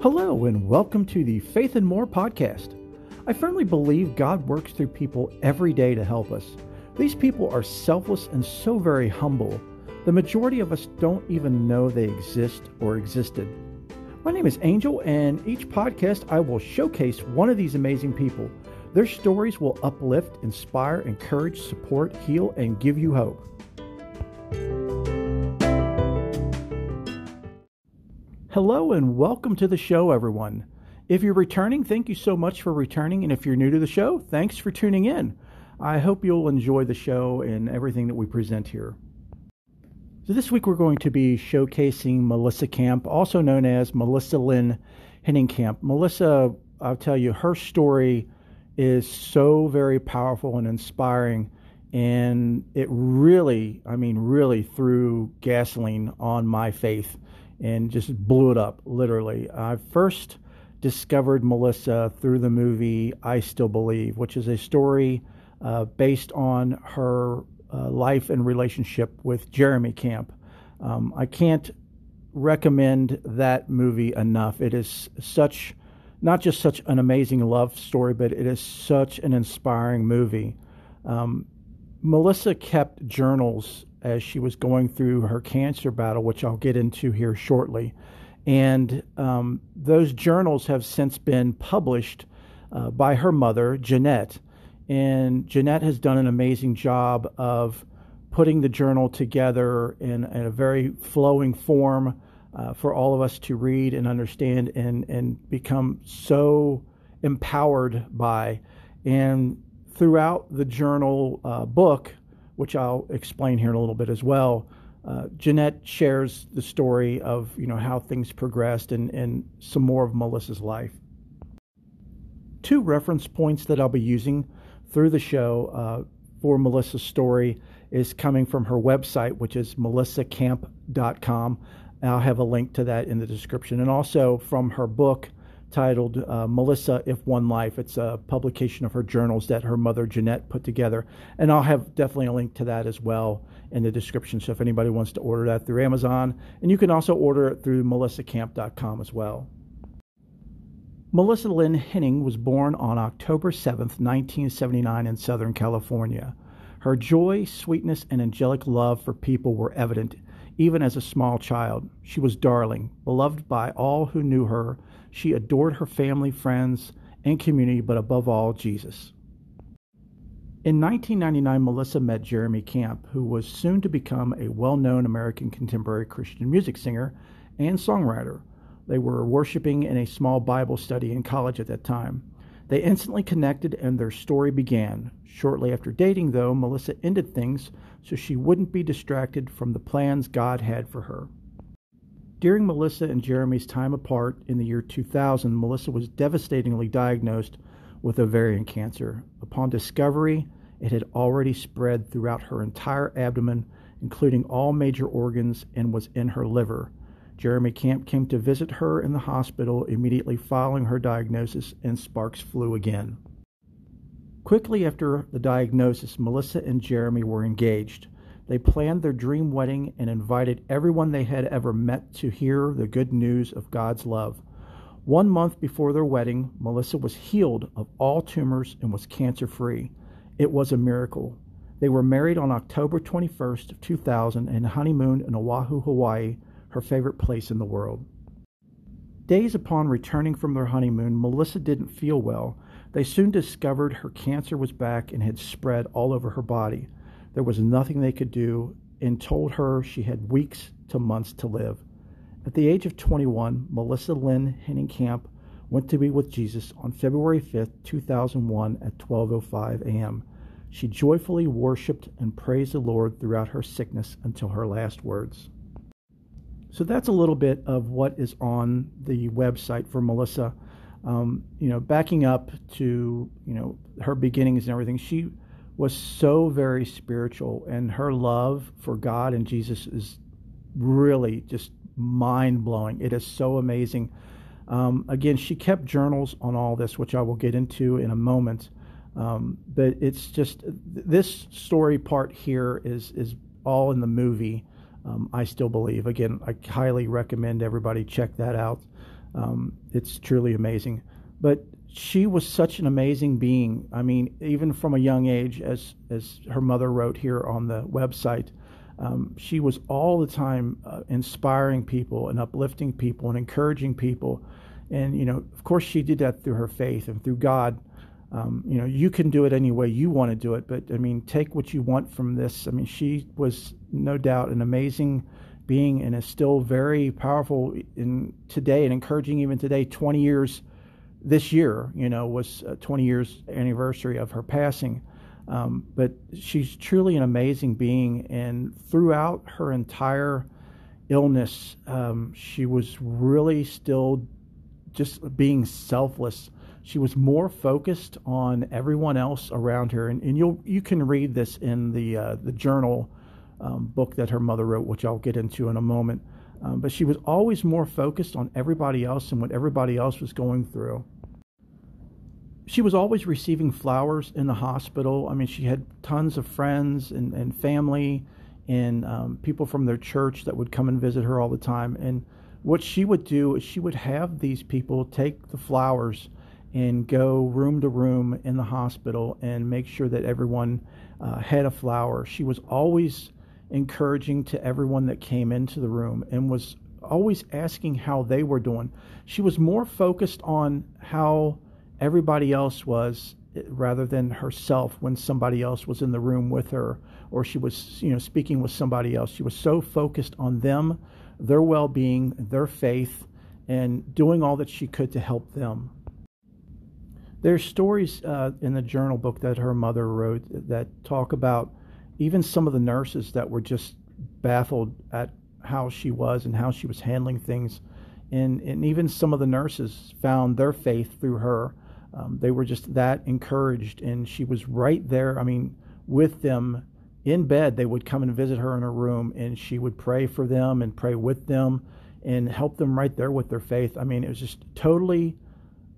Hello, and welcome to the Faith and More podcast. I firmly believe God works through people every day to help us. These people are selfless and so very humble. The majority of us don't even know they exist or existed. My name is Angel, and each podcast I will showcase one of these amazing people. Their stories will uplift, inspire, encourage, support, heal, and give you hope. Hello and welcome to the show, everyone. If you're returning, thank you so much for returning. And if you're new to the show, thanks for tuning in. I hope you'll enjoy the show and everything that we present here. So, this week we're going to be showcasing Melissa Camp, also known as Melissa Lynn Camp. Melissa, I'll tell you, her story is so very powerful and inspiring. And it really, I mean, really threw gasoline on my faith and just blew it up, literally. I first discovered Melissa through the movie I Still Believe, which is a story uh, based on her uh, life and relationship with Jeremy Camp. Um, I can't recommend that movie enough. It is such, not just such an amazing love story, but it is such an inspiring movie. Um, Melissa kept journals as she was going through her cancer battle, which I'll get into here shortly. And um, those journals have since been published uh, by her mother, Janette. And Janette has done an amazing job of putting the journal together in, in a very flowing form uh, for all of us to read and understand and, and become so empowered by. And throughout the journal uh, book, which I'll explain here in a little bit as well. Uh, Janette shares the story of you know how things progressed and, and some more of Melissa's life. Two reference points that I'll be using through the show uh, for Melissa's story is coming from her website, which is melissacamp.com. I'll have a link to that in the description, and also from her book, titled uh, Melissa If One Life. It's a publication of her journals that her mother Janette put together. And I'll have definitely a link to that as well in the description. So if anybody wants to order that through Amazon, and you can also order it through melissacamp.com as well. Melissa Lynn Henning was born on October 7, 1979, in Southern California. Her joy, sweetness, and angelic love for people were evident even as a small child. She was darling, beloved by all who knew her, she adored her family, friends, and community, but above all, Jesus. In 1999, Melissa met Jeremy Camp, who was soon to become a well known American contemporary Christian music singer and songwriter. They were worshiping in a small Bible study in college at that time. They instantly connected and their story began. Shortly after dating, though, Melissa ended things so she wouldn't be distracted from the plans God had for her. During Melissa and Jeremy's time apart in the year 2000, Melissa was devastatingly diagnosed with ovarian cancer. Upon discovery, it had already spread throughout her entire abdomen, including all major organs, and was in her liver. Jeremy Camp came to visit her in the hospital immediately following her diagnosis, and sparks flew again. Quickly after the diagnosis, Melissa and Jeremy were engaged. They planned their dream wedding and invited everyone they had ever met to hear the good news of God's love. One month before their wedding, Melissa was healed of all tumors and was cancer free. It was a miracle. They were married on October 21st, 2000, and honeymooned in Oahu, Hawaii, her favorite place in the world. Days upon returning from their honeymoon, Melissa didn't feel well. They soon discovered her cancer was back and had spread all over her body. There was nothing they could do and told her she had weeks to months to live. At the age of 21, Melissa Lynn Henningcamp went to be with Jesus on February 5, 2001 at 12:05 a.m. She joyfully worshiped and praised the Lord throughout her sickness until her last words. So that's a little bit of what is on the website for Melissa. Um, you know, backing up to you know her beginnings and everything, she was so very spiritual, and her love for God and Jesus is really just mind blowing. It is so amazing. Um, again, she kept journals on all this, which I will get into in a moment. Um, but it's just this story part here is is all in the movie. Um, I still believe. Again, I highly recommend everybody check that out. Um, it's truly amazing. But she was such an amazing being. I mean, even from a young age, as as her mother wrote here on the website, um, she was all the time uh, inspiring people and uplifting people and encouraging people. And you know, of course, she did that through her faith and through God. Um, you know, you can do it any way you want to do it, but I mean, take what you want from this. I mean, she was no doubt an amazing being and is still very powerful in today and encouraging even today, 20 years this year, you know, was 20 years anniversary of her passing. Um, but she's truly an amazing being, and throughout her entire illness, um, she was really still just being selfless. She was more focused on everyone else around her, and, and you'll you can read this in the uh, the journal um, book that her mother wrote, which I'll get into in a moment. Um, but she was always more focused on everybody else and what everybody else was going through. She was always receiving flowers in the hospital. I mean, she had tons of friends and, and family and um, people from their church that would come and visit her all the time. And what she would do is she would have these people take the flowers and go room to room in the hospital and make sure that everyone uh, had a flower. She was always encouraging to everyone that came into the room and was always asking how they were doing. She was more focused on how everybody else was eh, rather than herself when somebody else was in the room with her or she was you know speaking with somebody else she was so focused on them their well-being their faith and doing all that she could to help them there's stories uh, in the journal book that her mother wrote that talk about even some of the nurses that were just baffled at how she was and how she was handling things. And, and even some of the nurses found their faith through her. Um, they were just that encouraged, and she was right there. I mean, with them in bed, they would come and visit her in her room, and she would pray for them and pray with them and help them right there with their faith. I mean, it was just totally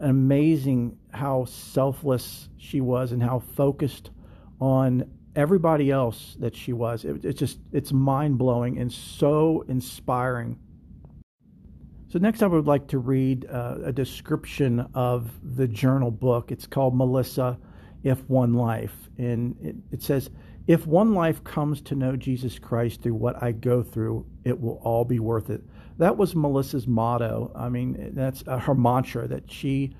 amazing how selfless she was and how focused on everybody else that she was. It, it's just it's mind blowing and so inspiring. So next, I would like to read uh, a description of the journal book. It's called Melissa, If One Life, and it, it says. If one life comes to know Jesus Christ through what I go through, it will all be worth it. That was Melissa's motto. I mean, that's uh, her mantra that she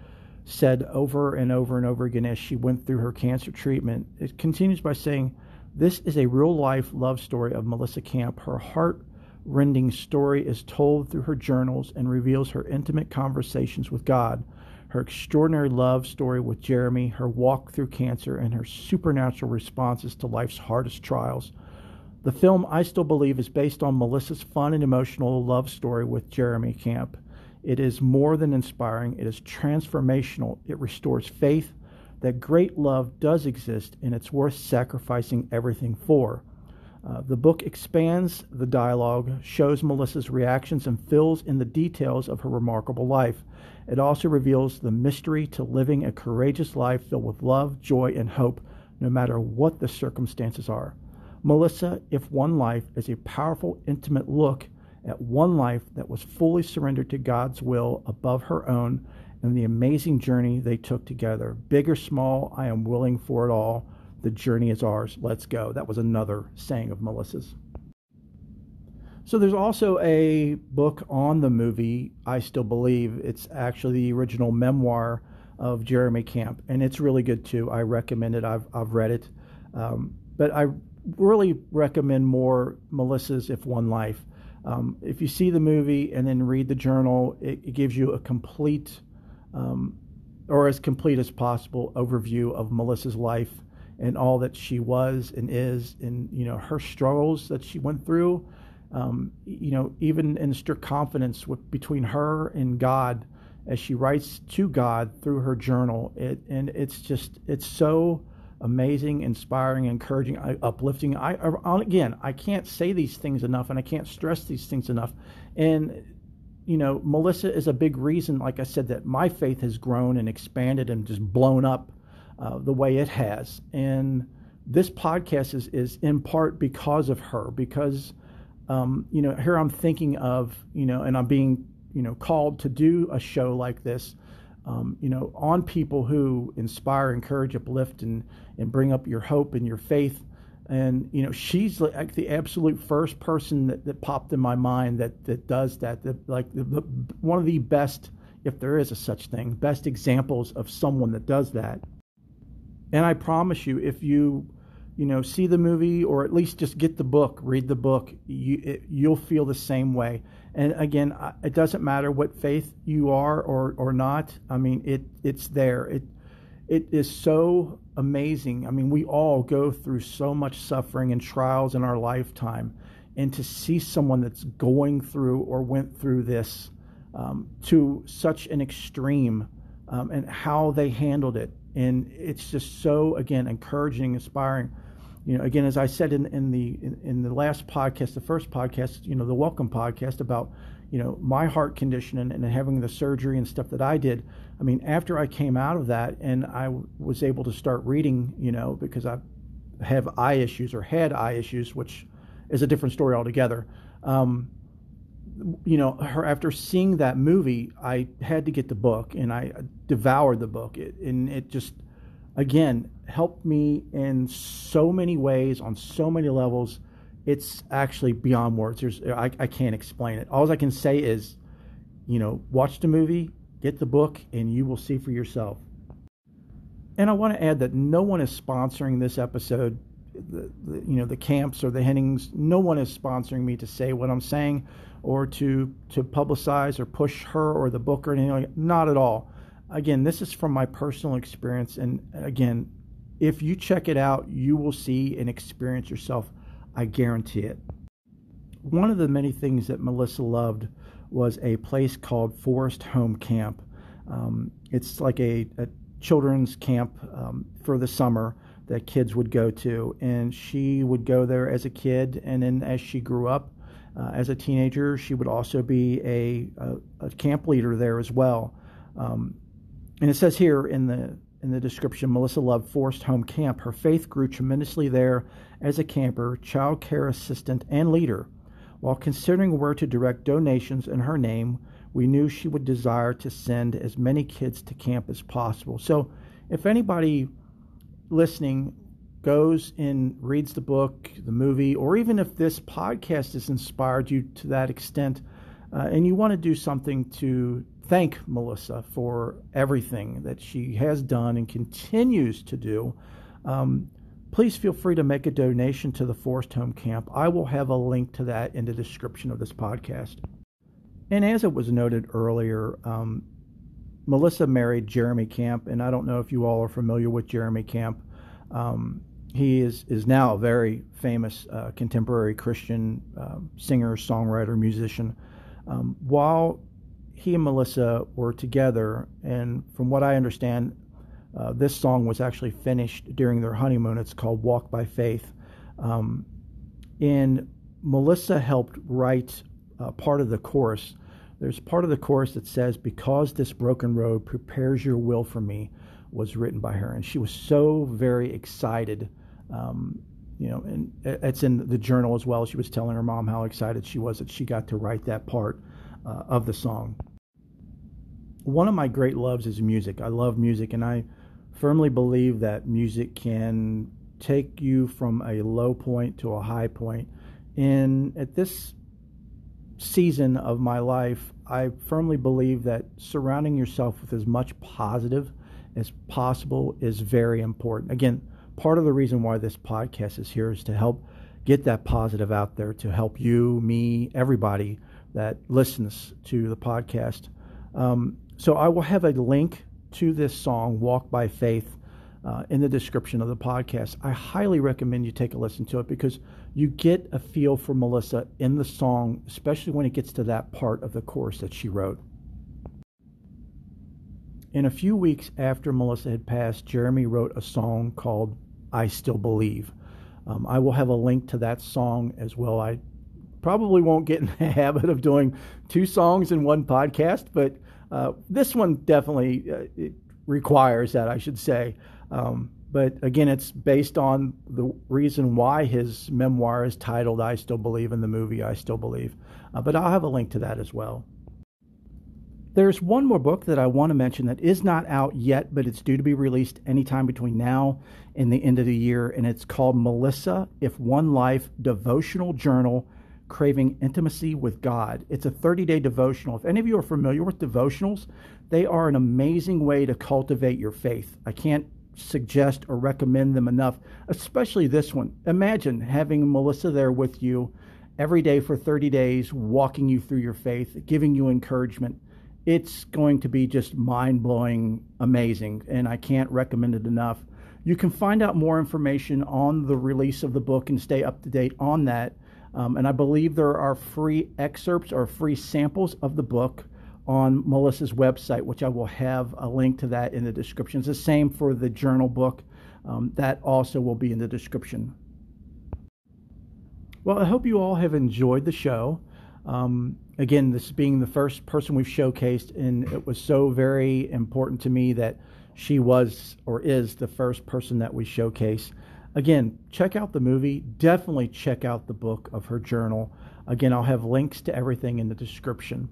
said over and over and over again as she went through her cancer treatment. It continues by saying, This is a real life love story of Melissa Camp. Her heart rending story is told through her journals and reveals her intimate conversations with God, her extraordinary love story with Jeremy, her walk through cancer, and her supernatural responses to life's hardest trials. The film, I Still Believe, is based on Melissa's fun and emotional love story with Jeremy Camp. It is more than inspiring, it is transformational. It restores faith that great love does exist and it's worth sacrificing everything for. Uh, the book expands the dialogue, shows Melissa's reactions, and fills in the details of her remarkable life. It also reveals the mystery to living a courageous life filled with love, joy, and hope, no matter what the circumstances are. Melissa, If One Life, is a powerful, intimate look at one life that was fully surrendered to God's will above her own and the amazing journey they took together. Big or small, I am willing for it all. The journey is ours. Let's go. That was another saying of Melissa's. So there's also a book on the movie, I Still Believe. It's actually the original memoir of Jeremy Camp, and it's really good too. I recommend it. I've, I've read it. Um, but I really recommend more Melissa's If One Life. Um, if you see the movie and then read the journal, it, it gives you a complete, um, or as complete as possible, overview of Melissa's life and all that she was and is, and you know her struggles that she went through. Um, you know, even in strict confidence with, between her and God, as she writes to God through her journal. It and it's just it's so amazing, inspiring, encouraging, uplifting. I, I, again, I can't say these things enough, and I can't stress these things enough. And you know, Melissa is a big reason, like I said, that my faith has grown and expanded and just blown up uh, the way it has. And this podcast is is in part because of her, because um, you know, here I'm thinking of you know, and I'm being you know, called to do a show like this, um, you know, on people who inspire, encourage, uplift, and and bring up your hope and your faith. And you know, she's like the absolute first person that, that popped in my mind that that does that. That like the, the, one of the best, if there is a such thing, best examples of someone that does that. And I promise you, if you you know, see the movie or at least just get the book, read the book. You it, you'll feel the same way. And again, it doesn't matter what faith you are or or not. I mean, it it's there. It it is so amazing. I mean, we all go through so much suffering and trials in our lifetime, and to see someone that's going through or went through this um, to such an extreme um, and how they handled it, and it's just so again encouraging, inspiring you know, again, as I said in, in the in, in, the last podcast, the first podcast, you know, the welcome podcast about, you know, my heart condition and, and having the surgery and stuff that I did. I mean, after I came out of that and I w- was able to start reading, you know, because I have eye issues or had eye issues, which is a different story altogether. Um, you know, her after seeing that movie, I had to get the book and I devoured the book. It, and it just again, helped me in so many ways on so many levels. It's actually beyond words. There's, I, I can't explain it. All I can say is, you know, watch the movie, get the book, and you will see for yourself. And I want to add that no one is sponsoring this episode. The, the, you know the camps or the Hennings. No one is sponsoring me to say what I'm saying, or to to publicize or push her or the book or anything. Like, not at all again, this is from my personal experience. And again, if you check it out, you will see and experience yourself. I guarantee it. One of the many things that Melissa loved was a place called Forest Home Camp. Um, it's like a, a children's camp um, for the summer that kids would go to. And she would go there as a kid. And then as she grew up, uh, as a teenager, she would also be a, a, a camp leader there as well. Um, and it says here in the in the description, Melissa loved Forest Home Camp. Her faith grew tremendously there as a camper, child care assistant, and leader. While considering where to direct donations in her name, we knew she would desire to send as many kids to camp as possible. So, if anybody listening goes and reads the book, the movie, or even if this podcast has inspired you to that extent, uh, and you want to do something to thank Melissa for everything that she has done and continues to do. Um, please feel free to make a donation to the Forest Home Camp. I will have a link to that in the description of this podcast. And as it was noted earlier, um, Melissa married Jeremy Camp, and I don't know if you all are familiar with Jeremy Camp. Um, he is, is now a very famous uh, contemporary Christian uh, singer, songwriter, musician. Um, while he and Melissa were together, and from what I understand, uh, this song was actually finished during their honeymoon. It's called Walk by Faith. Um, and Melissa helped write uh, part of the chorus. There's part of the chorus that says, Because this broken road prepares your will for me, was written by her. And she was so very excited. Um, you know, and it's in the journal as well. She was telling her mom how excited she was that she got to write that part uh, of the song. One of my great loves is music. I love music, and I firmly believe that music can take you from a low point to a high point. And at this season of my life, I firmly believe that surrounding yourself with as much positive as possible is very important. Again, part of the reason why this podcast is here is to help get that positive out there, to help you, me, everybody that listens to the podcast. Um, so I will have a link to this song, Walk by Faith, uh, in the description of the podcast. I highly recommend you take a listen to it because you get a feel for Melissa in the song, especially when it gets to that part of the chorus that she wrote. In a few weeks after Melissa had passed, Jeremy wrote a song called I Still Believe. Um, I will have a link to that song as well. I probably won't get in the habit of doing two songs in one podcast, but uh, this one definitely uh, requires that, I should say. Um, but again, it's based on the reason why his memoir is titled I Still Believe in the movie I Still Believe. Uh, but I'll have a link to that as well. There's one more book that I want to mention that is not out yet, but it's due to be released anytime between now and the end of the year, and it's called Melissa If One Life Devotional Journal Craving Intimacy with God. It's a 30 day devotional. If any of you are familiar with devotionals, they are an amazing way to cultivate your faith. I can't suggest or recommend them enough, especially this one. Imagine having Melissa there with you every day for 30 days, walking you through your faith, giving you encouragement it's going to be just mind blowing, amazing, and I can't recommend it enough. You can find out more information on the release of the book and stay up to date on that. Um, and I believe there are free excerpts or free samples of the book on Melissa's website, which I will have a link to that in the description. It's the same for the journal book. Um, that also will be in the description. Well, I hope you all have enjoyed the show. Um, again, this being the first person we've showcased, and it was so very important to me that she was or is the first person that we showcase. Again, check out the movie. Definitely check out the book of her journal. Again, I'll have links to everything in the description.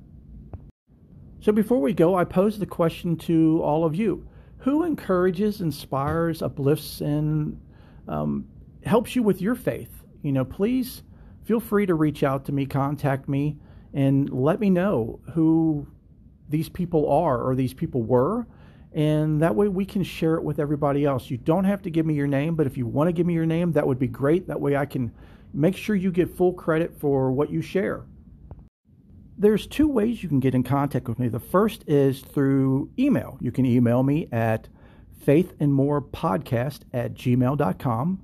So before we go, I pose the question to all of you Who encourages, inspires, uplifts, and um, helps you with your faith? You know, please feel free to reach out to me, contact me, and let me know who these people are or these people were. And that way we can share it with everybody else. You don't have to give me your name, but if you want to give me your name, that would be great. That way I can make sure you get full credit for what you share. There's two ways you can get in contact with me. The first is through email. You can email me at faithandmorepodcast at gmail.com,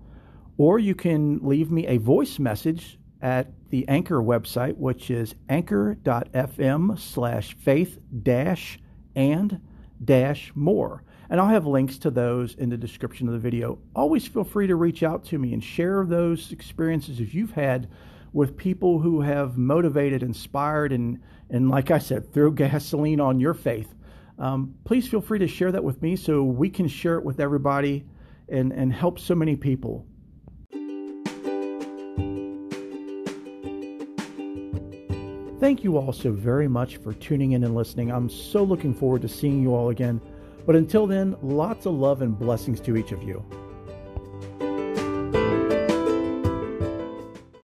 or you can leave me a voice message at the Anchor website, which is anchor.fm slash faith dash and dash more. And I'll have links to those in the description of the video. Always feel free to reach out to me and share those experiences if you've had with people who have motivated, inspired, and, and like I said, throw gasoline on your faith. Um, please feel free to share that with me so we can share it with everybody and, and help so many people. Thank you all so very much for tuning in and listening. I'm so looking forward to seeing you all again. But until then, lots of love and blessings to each of you.